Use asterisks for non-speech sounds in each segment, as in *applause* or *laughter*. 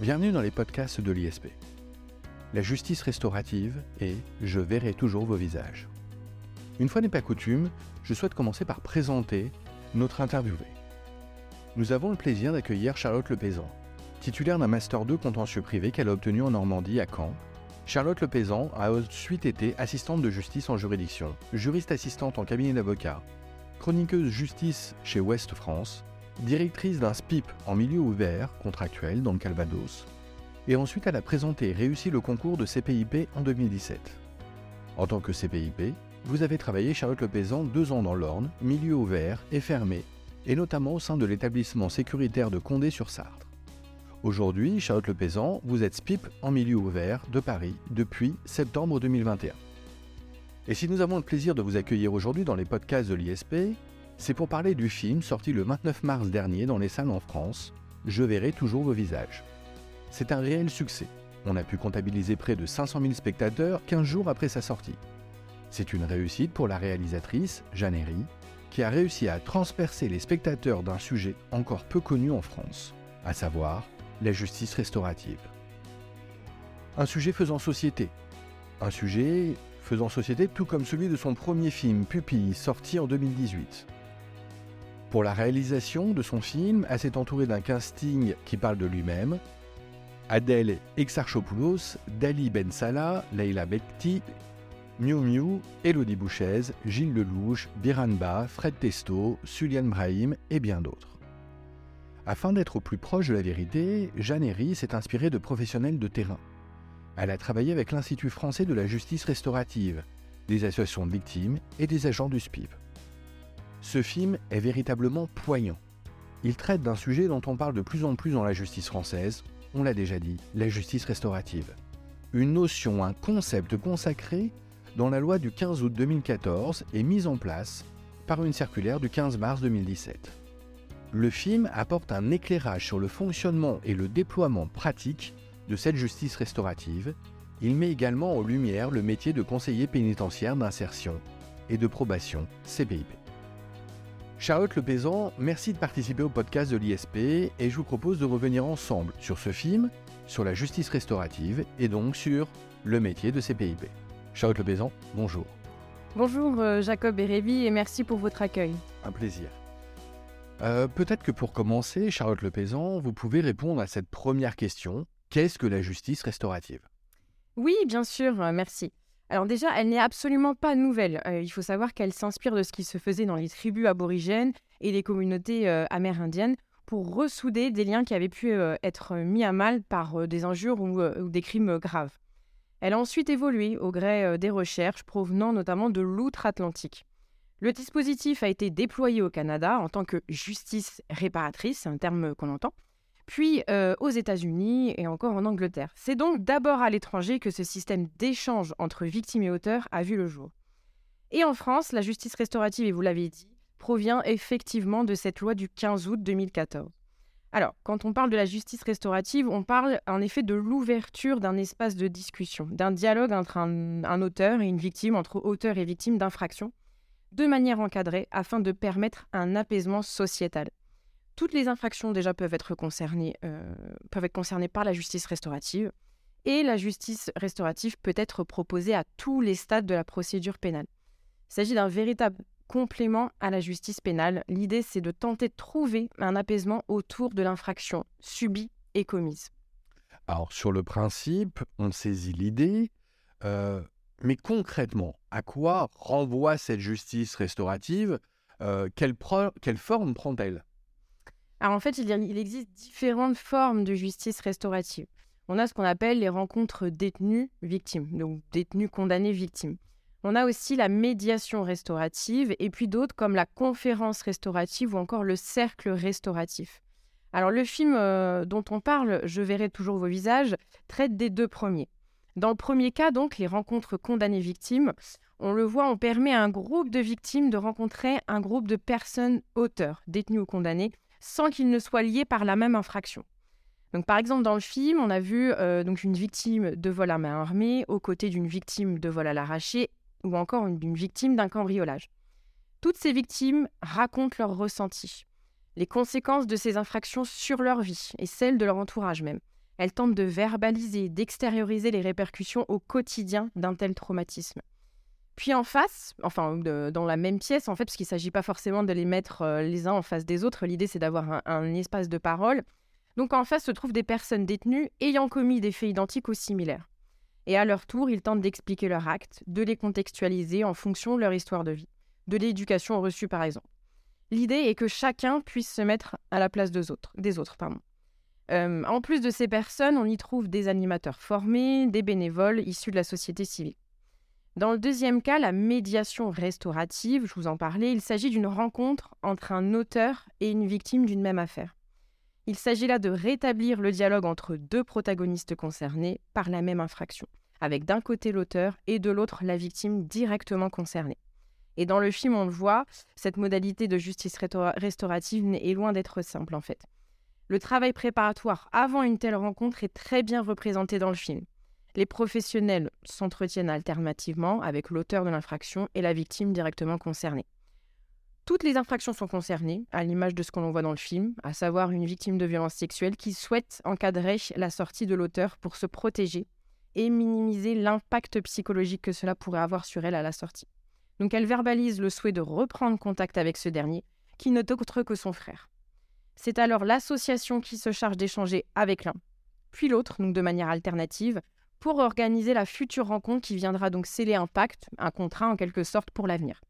Bienvenue dans les podcasts de l'ISP. La justice restaurative et Je verrai toujours vos visages. Une fois n'est pas coutume, je souhaite commencer par présenter notre interviewé. Nous avons le plaisir d'accueillir Charlotte Lepaysan, titulaire d'un Master 2 contentieux privé qu'elle a obtenu en Normandie à Caen. Charlotte Lepaysan a ensuite été assistante de justice en juridiction, juriste assistante en cabinet d'avocat, chroniqueuse justice chez Ouest France, directrice d'un SPIP en milieu ouvert, contractuel, dans le Calvados, et ensuite elle a présenté et réussi le concours de CPIP en 2017. En tant que CPIP, vous avez travaillé Charlotte Lepaysan deux ans dans l'Orne, milieu ouvert et fermé, et notamment au sein de l'établissement sécuritaire de Condé-sur-Sarthe. Aujourd'hui, Charlotte Lepaysan, vous êtes SPIP en milieu ouvert de Paris depuis septembre 2021. Et si nous avons le plaisir de vous accueillir aujourd'hui dans les podcasts de l'ISP, c'est pour parler du film sorti le 29 mars dernier dans les salles en France, Je verrai toujours vos visages. C'est un réel succès. On a pu comptabiliser près de 500 000 spectateurs 15 jours après sa sortie. C'est une réussite pour la réalisatrice, Jeanne Herry, qui a réussi à transpercer les spectateurs d'un sujet encore peu connu en France, à savoir la justice restaurative. Un sujet faisant société. Un sujet faisant société tout comme celui de son premier film, Pupille, sorti en 2018. Pour la réalisation de son film, elle s'est entourée d'un casting qui parle de lui-même. Adèle Exarchopoulos, Dali Ben Salah, Leila Bekti, Miu Miu, Elodie Bouchez, Gilles Lelouch, Biranba, Fred Testo, Sulian Brahim et bien d'autres. Afin d'être au plus proche de la vérité, Jeanne Herry s'est inspirée de professionnels de terrain. Elle a travaillé avec l'Institut français de la justice restaurative, des associations de victimes et des agents du SPIP. Ce film est véritablement poignant. Il traite d'un sujet dont on parle de plus en plus dans la justice française, on l'a déjà dit, la justice restaurative. Une notion, un concept consacré dans la loi du 15 août 2014 et mise en place par une circulaire du 15 mars 2017. Le film apporte un éclairage sur le fonctionnement et le déploiement pratique de cette justice restaurative. Il met également en lumière le métier de conseiller pénitentiaire d'insertion et de probation CPIP. Charlotte Lepaysan, merci de participer au podcast de l'ISP et je vous propose de revenir ensemble sur ce film, sur la justice restaurative et donc sur le métier de CPIP. Charlotte Lepaysan, bonjour. Bonjour euh, Jacob et Révi et merci pour votre accueil. Un plaisir. Euh, peut-être que pour commencer, Charlotte Lepaysan, vous pouvez répondre à cette première question. Qu'est-ce que la justice restaurative? Oui, bien sûr, euh, merci. Alors déjà, elle n'est absolument pas nouvelle. Euh, il faut savoir qu'elle s'inspire de ce qui se faisait dans les tribus aborigènes et les communautés euh, amérindiennes pour ressouder des liens qui avaient pu euh, être mis à mal par des injures ou, des crimes graves. Elle a ensuite évolué au gré des recherches provenant notamment de l'outre-Atlantique. Le dispositif a été déployé au Canada en tant que justice réparatrice, un terme qu'on entend, puis euh, aux États-Unis et encore en Angleterre. C'est donc d'abord à l'étranger que ce système d'échange entre victimes et auteurs a vu le jour. Et en France, la justice restaurative, et vous l'avez dit, provient effectivement de cette loi du 15 août 2014. Alors, quand on parle de la justice restaurative, on parle en effet de l'ouverture d'un espace de discussion, d'un dialogue entre un, auteur et une victime, entre auteur et victime d'infraction, de manière encadrée afin de permettre un apaisement sociétal toutes les infractions déjà peuvent être concernées, euh, être concernées par la justice restaurative. Et la justice restaurative peut être proposée à tous les stades de la procédure pénale. Il s'agit d'un véritable complément à la justice pénale. L'idée, c'est de tenter de trouver un apaisement autour de l'infraction subie et commise. Alors, sur le principe, on saisit l'idée, euh, mais concrètement, à quoi renvoie cette justice restaurative? Euh, quelle forme prend-elle? Alors en fait, il, existe différentes formes de justice restaurative. On a ce qu'on appelle les rencontres détenues-victimes, donc détenues condamnées-victimes. On a aussi la médiation restaurative et puis d'autres comme la conférence restaurative ou encore le cercle restauratif. Alors le film euh, dont on parle, Je verrai toujours vos visages, traite des deux premiers. Dans le premier cas, donc, les rencontres condamnées-victimes, on le voit, on permet à un groupe de victimes de rencontrer un groupe de personnes auteurs, détenues ou condamnées, sans qu'ils ne soient liés par la même infraction. Donc, par exemple, dans le film, on a vu euh, donc une victime de vol à main armée aux côtés d'une victime de vol à l'arraché ou encore d'une victime d'un cambriolage. Toutes ces victimes racontent leurs ressentis, les conséquences de ces infractions sur leur vie et celles de leur entourage même. Elle tente de verbaliser, d'extérioriser les répercussions au quotidien d'un tel traumatisme. Puis en face, enfin dans la même pièce, en fait, parce qu'il ne s'agit pas forcément de les mettre euh, les uns en face des autres, l'idée c'est d'avoir un, espace de parole. Donc en face se trouvent des personnes détenues ayant commis des faits identiques ou similaires. Et à leur tour, ils tentent d'expliquer leurs actes, de les contextualiser en fonction de leur histoire de vie, de l'éducation reçue par exemple. L'idée est que chacun puisse se mettre à la place des autres. Des autres pardon. Euh, en plus de ces personnes, on y trouve des animateurs formés, des bénévoles issus de la société civile. Dans le deuxième cas, la médiation restaurative, je vous en parlais, il s'agit d'une rencontre entre un auteur et une victime d'une même affaire. Il s'agit là de rétablir le dialogue entre deux protagonistes concernés par la même infraction, avec d'un côté l'auteur et de l'autre la victime directement concernée. Et dans le film, on le voit, cette modalité de justice restaurative est loin d'être simple en fait. Le travail préparatoire avant une telle rencontre est très bien représenté dans le film. Les professionnels s'entretiennent alternativement avec l'auteur de l'infraction et la victime directement concernée. Toutes les infractions sont concernées, à l'image de ce que l'on voit dans le film, à savoir une victime de violence sexuelle qui souhaite encadrer la sortie de l'auteur pour se protéger et minimiser l'impact psychologique que cela pourrait avoir sur elle à la sortie. Donc elle verbalise le souhait de reprendre contact avec ce dernier, qui n'est autre que son frère. C'est alors l'association qui se charge d'échanger avec l'un, puis l'autre, donc de manière alternative, pour organiser la future rencontre qui viendra donc sceller un pacte, un contrat en quelque sorte pour l'avenir.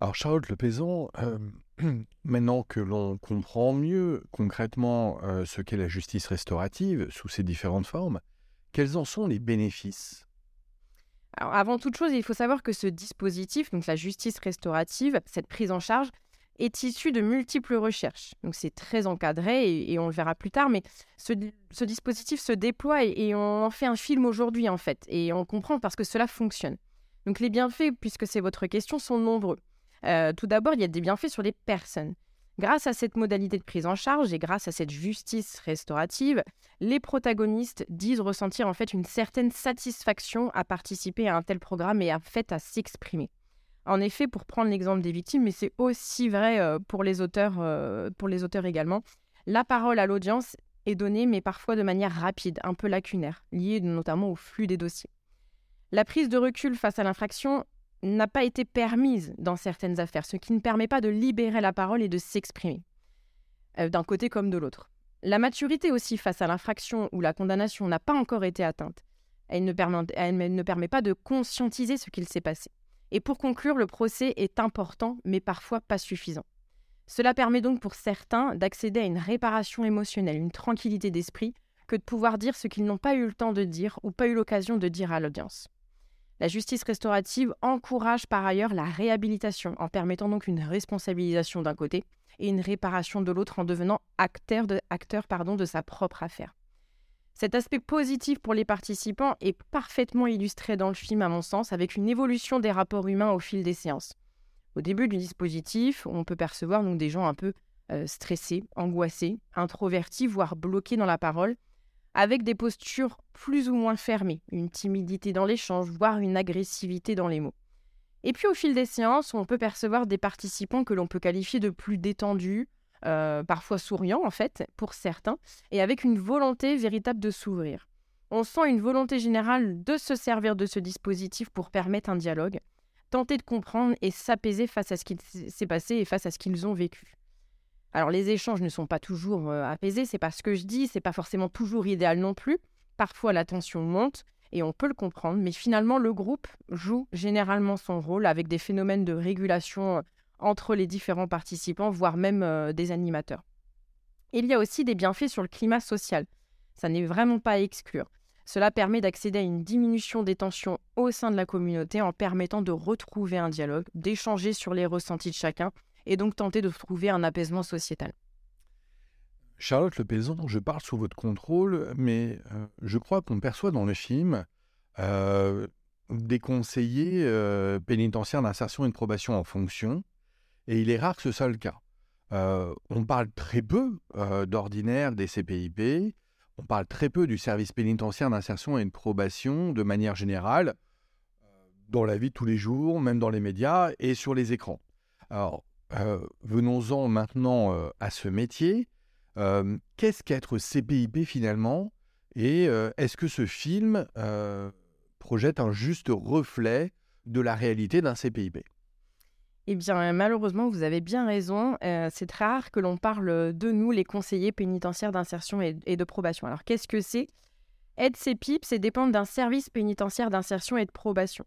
Alors Charlotte Le Paysan, euh, *clears throat* maintenant que l'on comprend mieux concrètement euh, ce qu'est la justice restaurative sous ses différentes formes, quels en sont les bénéfices? Alors, avant toute chose, il faut savoir que ce dispositif, donc la justice restaurative, cette prise en charge, est issu de multiples recherches. Donc c'est très encadré et, on le verra plus tard, mais ce, dispositif se déploie et, on en fait un film aujourd'hui en fait. Et on comprend parce que cela fonctionne. Donc les bienfaits, puisque c'est votre question, sont nombreux. Euh, tout d'abord, il y a des bienfaits sur les personnes. Grâce à cette modalité de prise en charge et grâce à cette justice restaurative, les protagonistes disent ressentir en fait une certaine satisfaction à participer à un tel programme et en fait à s'exprimer. En effet, pour prendre l'exemple des victimes, mais c'est aussi vrai euh, pour les auteurs, euh, pour les auteurs également, la parole à l'audience est donnée, mais parfois de manière rapide, un peu lacunaire, liée notamment au flux des dossiers. La prise de recul face à l'infraction n'a pas été permise dans certaines affaires, ce qui ne permet pas de libérer la parole et de s'exprimer, euh, d'un côté comme de l'autre. La maturité aussi face à l'infraction ou la condamnation n'a pas encore été atteinte. elle ne permet pas de conscientiser ce qu'il s'est passé. Et pour conclure, le procès est important, mais parfois pas suffisant. Cela permet donc pour certains d'accéder à une réparation émotionnelle, une tranquillité d'esprit, que de pouvoir dire ce qu'ils n'ont pas eu le temps de dire ou pas eu l'occasion de dire à l'audience. La justice restaurative encourage par ailleurs la réhabilitation en permettant donc une responsabilisation d'un côté et une réparation de l'autre en devenant acteur, de, sa propre affaire. Cet aspect positif pour les participants est parfaitement illustré dans le film, à mon sens, avec une évolution des rapports humains au fil des séances. Au début du dispositif, on peut percevoir donc des gens un peu euh, stressés, angoissés, introvertis, voire bloqués dans la parole, avec des postures plus ou moins fermées, une timidité dans l'échange, voire une agressivité dans les mots. Et puis au fil des séances, on peut percevoir des participants que l'on peut qualifier de plus détendus, euh, parfois souriant en fait, pour certains, et avec une volonté véritable de s'ouvrir. On sent une volonté générale de se servir de ce dispositif pour permettre un dialogue, tenter de comprendre et s'apaiser face à ce qui s'est passé et face à ce qu'ils ont vécu. Alors les échanges ne sont pas toujours euh, apaisés, c'est pas ce que je dis, c'est pas forcément toujours idéal non plus. Parfois la tension monte et on peut le comprendre, mais finalement le groupe joue généralement son rôle avec des phénomènes de régulation entre les différents participants, voire même euh, des animateurs. Il y a aussi des bienfaits sur le climat social. Ça n'est vraiment pas à exclure. Cela permet d'accéder à une diminution des tensions au sein de la communauté en permettant de retrouver un dialogue, d'échanger sur les ressentis de chacun et donc tenter de trouver un apaisement sociétal. Charlotte Le Paysan, je parle sous votre contrôle, mais euh, je crois qu'on perçoit dans le film euh, des conseillers pénitentiaires d'insertion et de probation en fonction et il est rare que ce soit le cas. Euh, on parle très peu euh, d'ordinaire des CPIP, on parle très peu du service pénitentiaire d'insertion et de probation de manière générale, euh, dans la vie de tous les jours, même dans les médias et sur les écrans. Alors, venons-en maintenant à ce métier. Qu'est-ce qu'être CPIP finalement? Et est-ce que ce film projette un juste reflet de la réalité d'un CPIP eh bien, malheureusement, vous avez bien raison. c'est très rare que l'on parle de nous, les conseillers pénitentiaires d'insertion et, de probation. Alors, qu'est-ce que c'est? Aide CPIP, c'est dépendre d'un service pénitentiaire d'insertion et de probation.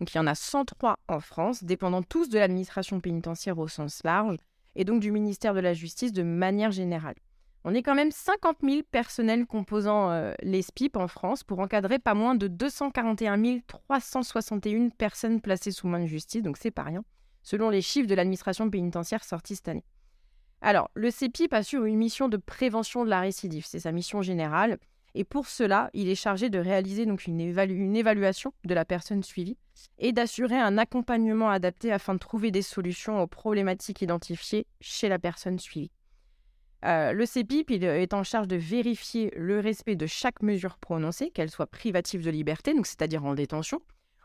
Donc, il y en a 103 en France, dépendant tous de l'administration pénitentiaire au sens large et donc du ministère de la Justice de manière générale. On est quand même 50 000 personnels composant euh, les SPIP en France pour encadrer pas moins de 241 361 personnes placées sous main de justice, donc c'est pas rien, selon les chiffres de l'administration pénitentiaire sortis cette année. Alors, le CPIP assure une mission de prévention de la récidive, c'est sa mission générale, et pour cela, il est chargé de réaliser donc une, évaluation de la personne suivie et d'assurer un accompagnement adapté afin de trouver des solutions aux problématiques identifiées chez la personne suivie. Euh, le CEPIP il est en charge de vérifier le respect de chaque mesure prononcée, qu'elle soit privative de liberté, c'est-à-dire en détention,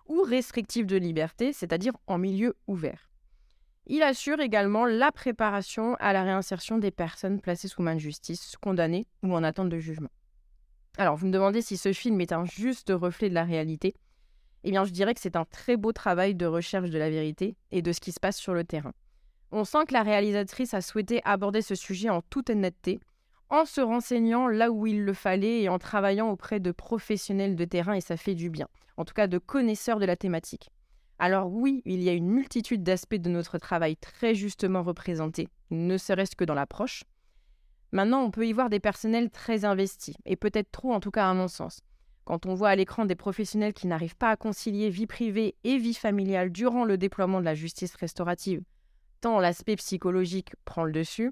ou restrictive de liberté, c'est-à-dire en milieu ouvert. Il assure également la préparation à la réinsertion des personnes placées sous main de justice, condamnées ou en attente de jugement. Alors, vous me demandez si ce film est un juste reflet de la réalité. Eh bien, je dirais que c'est un très beau travail de recherche de la vérité et de ce qui se passe sur le terrain. On sent que la réalisatrice a souhaité aborder ce sujet en toute honnêteté, en se renseignant là où il le fallait et en travaillant auprès de professionnels de terrain, et ça fait du bien, en tout cas de connaisseurs de la thématique. Alors oui, il y a une multitude d'aspects de notre travail très justement représentés, ne serait-ce que dans l'approche. Maintenant, on peut y voir des personnels très investis, et peut-être trop en tout cas à mon sens. Quand on voit à l'écran des professionnels qui n'arrivent pas à concilier vie privée et vie familiale durant le déploiement de la justice restaurative, tant l'aspect psychologique prend le dessus.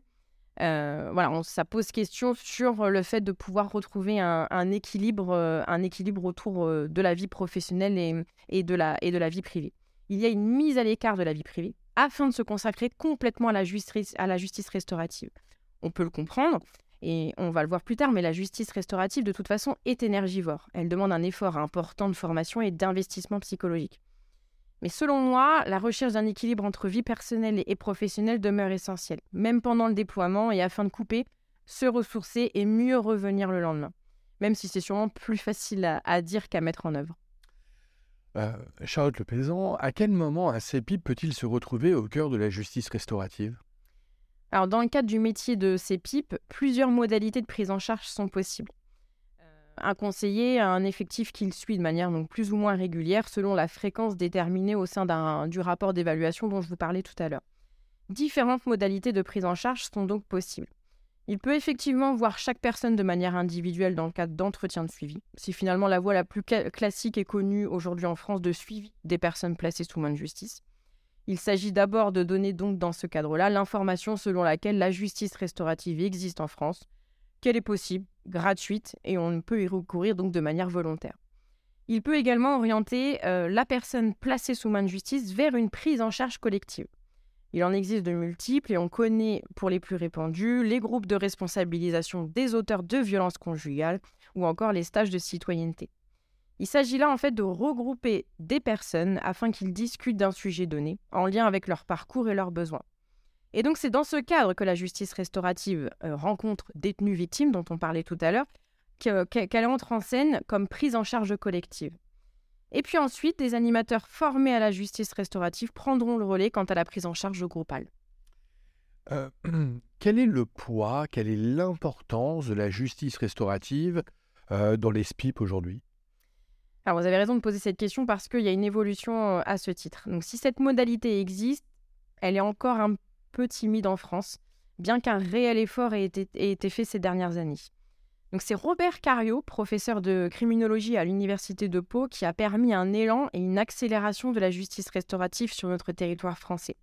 Euh, voilà, ça pose question sur le fait de pouvoir retrouver un, équilibre, euh, un équilibre autour euh, de la vie professionnelle et, de la, et de la vie privée. Il y a une mise à l'écart de la vie privée afin de se consacrer complètement à la justice, à la justice restaurative. On peut le comprendre, et on va le voir plus tard, mais la justice restaurative, de toute façon, est énergivore. Elle demande un effort important de formation et d'investissement psychologique. Mais selon moi, la recherche d'un équilibre entre vie personnelle et professionnelle demeure essentielle, même pendant le déploiement et afin de couper, se ressourcer et mieux revenir le lendemain. Même si c'est sûrement plus facile à, dire qu'à mettre en œuvre. Euh, Charlotte Le Pézant, à quel moment un CEPIP peut-il se retrouver au cœur de la justice restaurative? Alors, dans le cadre du métier de CEPIP, plusieurs modalités de prise en charge sont possibles un conseiller a un effectif qu'il suit de manière donc plus ou moins régulière selon la fréquence déterminée au sein du rapport d'évaluation dont je vous parlais tout à l'heure. Différentes modalités de prise en charge sont donc possibles. Il peut effectivement voir chaque personne de manière individuelle dans le cadre d'entretien de suivi. C'est finalement la voie la plus classique et connue aujourd'hui en France de suivi des personnes placées sous main de justice. Il s'agit d'abord de donner donc dans ce cadre-là l'information selon laquelle la justice restaurative existe en France, qu'elle est possible, gratuite, et on peut y recourir donc de manière volontaire. Il peut également orienter euh, la personne placée sous main de justice vers une prise en charge collective. Il en existe de multiples et on connaît pour les plus répandus les groupes de responsabilisation des auteurs de violences conjugales ou encore les stages de citoyenneté. Il s'agit là en fait de regrouper des personnes afin qu'ils discutent d'un sujet donné en lien avec leur parcours et leurs besoins. Et donc c'est dans ce cadre que la justice restaurative euh, rencontre détenues victimes, dont on parlait tout à l'heure, qu'elle entre en scène comme prise en charge collective. Et puis ensuite, des animateurs formés à la justice restaurative prendront le relais quant à la prise en charge groupale. Euh, *clears throat* quel est le poids, quelle est l'importance de la justice restaurative euh, dans les SPIP aujourd'hui? Alors vous avez raison de poser cette question parce qu'il y a une évolution à ce titre. Donc si cette modalité existe, elle est encore un peu timide en France, bien qu'un réel effort ait été, fait ces dernières années. C'est Robert Cario, professeur de criminologie à l'université de Pau, qui a permis un élan et une accélération de la justice restaurative sur notre territoire français.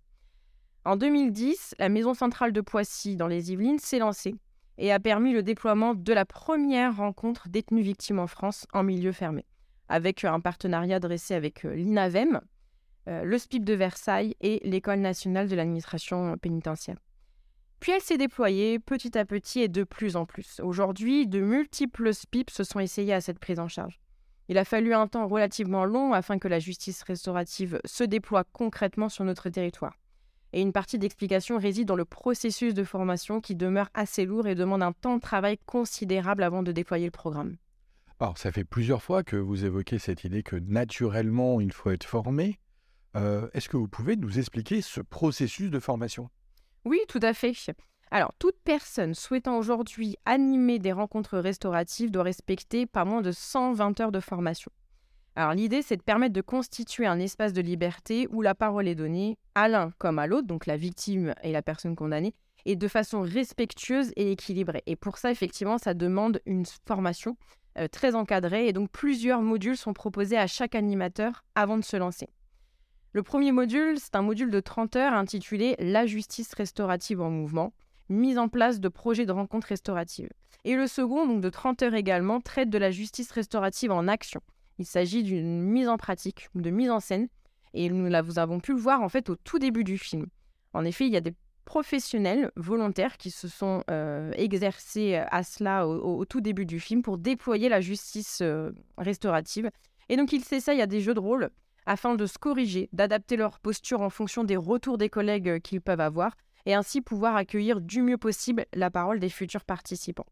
En 2010, la Maison centrale de Poissy, dans les Yvelines, s'est lancée et a permis le déploiement de la première rencontre détenues victimes en France en milieu fermé, avec un partenariat dressé avec euh, l'INAVEM, euh, le SPIP de Versailles et l'École nationale de l'administration pénitentiaire. Puis elle s'est déployée petit à petit et de plus en plus. Aujourd'hui, de multiples SPIP se sont essayés à cette prise en charge. Il a fallu un temps relativement long afin que la justice restaurative se déploie concrètement sur notre territoire. Et une partie d'explication réside dans le processus de formation qui demeure assez lourd et demande un temps de travail considérable avant de déployer le programme. Alors, ça fait plusieurs fois que vous évoquez cette idée que naturellement, il faut être formé. Euh, est-ce que vous pouvez nous expliquer ce processus de formation? Oui, tout à fait. Alors, toute personne souhaitant aujourd'hui animer des rencontres restauratives doit respecter pas moins de 120 heures de formation. Alors, l'idée, c'est de permettre de constituer un espace de liberté où la parole est donnée à l'un comme à l'autre, donc la victime et la personne condamnée, et de façon respectueuse et équilibrée. Et pour ça, effectivement, ça demande une formation euh, très encadrée, et donc plusieurs modules sont proposés à chaque animateur avant de se lancer. Le premier module, c'est un module de 30 heures intitulé La justice restaurative en mouvement mise en place de projets de rencontres restauratives. Et le second, donc de 30 heures également, traite de la justice restaurative en action. Il s'agit d'une mise en pratique, de mise en scène, et nous avons pu le voir en fait au tout début du film. En effet, il y a des professionnels volontaires qui se sont euh, exercés à cela au, tout début du film pour déployer la justice euh, restaurative. Et donc ils s'essayent à des jeux de rôle afin de se corriger, d'adapter leur posture en fonction des retours des collègues euh, qu'ils peuvent avoir, et ainsi pouvoir accueillir du mieux possible la parole des futurs participants.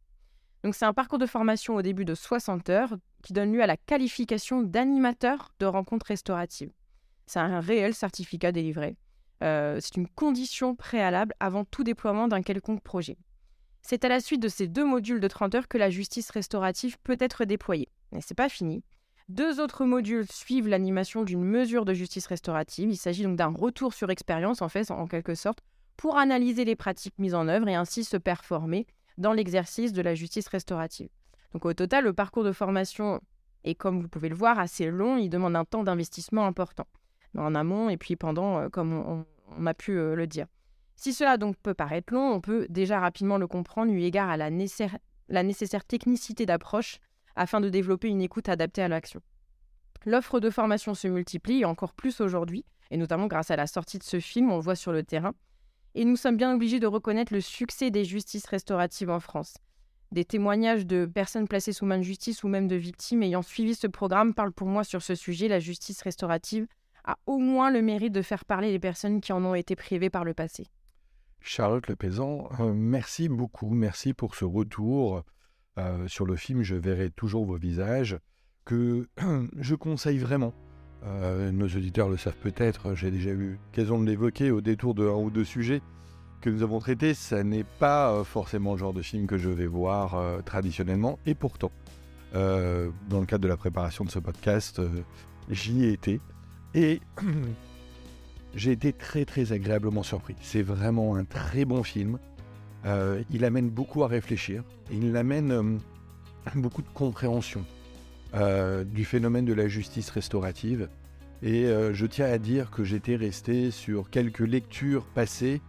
C'est un parcours de formation au début de 60 heures qui donne lieu à la qualification d'animateur de rencontres restauratives. C'est un réel certificat délivré. Euh, c'est une condition préalable avant tout déploiement d'un quelconque projet. C'est à la suite de ces deux modules de 30 heures que la justice restaurative peut être déployée. Mais c'est pas fini. Deux autres modules suivent l'animation d'une mesure de justice restaurative. Il s'agit donc d'un retour sur expérience, en fait, en quelque sorte, pour analyser les pratiques mises en œuvre et ainsi se performer dans l'exercice de la justice restaurative. Donc au total, le parcours de formation est, comme vous pouvez le voir, assez long, il demande un temps d'investissement important, en amont et puis pendant, euh, comme on, a pu euh, le dire. Si cela donc peut paraître long, on peut déjà rapidement le comprendre eu égard à la, nécessaire, la nécessaire technicité d'approche afin de développer une écoute adaptée à l'action. L'offre de formation se multiplie encore plus aujourd'hui, et notamment grâce à la sortie de ce film, on le voit sur le terrain, et nous sommes bien obligés de reconnaître le succès des justices restauratives en France. Des témoignages de personnes placées sous main de justice ou même de victimes ayant suivi ce programme parlent pour moi sur ce sujet. La justice restaurative a au moins le mérite de faire parler les personnes qui en ont été privées par le passé. Charlotte Le euh, merci beaucoup. Merci pour ce retour euh, sur le film Je verrai toujours vos visages que *clears throat* je conseille vraiment euh, nos auditeurs le savent peut-être, j'ai déjà eu l'occasion de l'évoquer au détour de ou deux sujets que nous avons traités. Ça n'est pas euh, forcément le genre de film que je vais voir traditionnellement, et pourtant, dans le cadre de la préparation de ce podcast, j'y ai été. Et *clears throat* j'ai été très très agréablement surpris. C'est vraiment un très bon film. Il amène beaucoup à réfléchir, il amène *laughs* beaucoup de compréhension euh, du phénomène de la justice restaurative. Et euh, je tiens à dire que j'étais resté sur quelques lectures passées,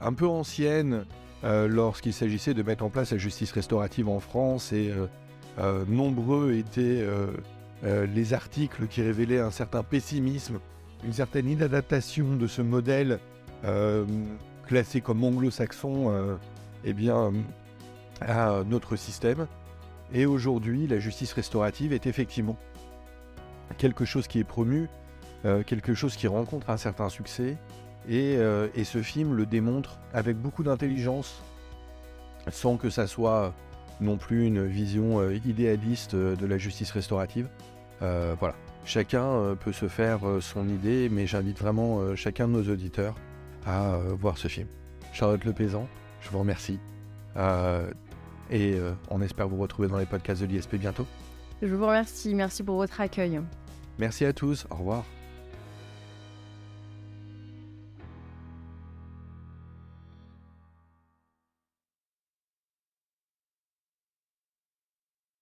un peu anciennes, euh, lorsqu'il s'agissait de mettre en place la justice restaurative en France. Et nombreux étaient les articles qui révélaient un certain pessimisme, une certaine inadaptation de ce modèle classé comme anglo-saxon eh bien, à notre système. Et aujourd'hui, la justice restaurative est effectivement quelque chose qui est promu, euh, quelque chose qui rencontre un certain succès. Euh, et, ce film le démontre avec beaucoup d'intelligence, sans que ça soit non plus une vision euh, idéaliste de la justice restaurative. voilà, chacun peut se faire son idée, mais j'invite vraiment chacun de nos auditeurs à voir ce film. Charlotte Le Pézant, je vous remercie. Et euh, on espère vous retrouver dans les podcasts de l'ISP bientôt. Je vous remercie. Merci pour votre accueil. Merci à tous. Au revoir.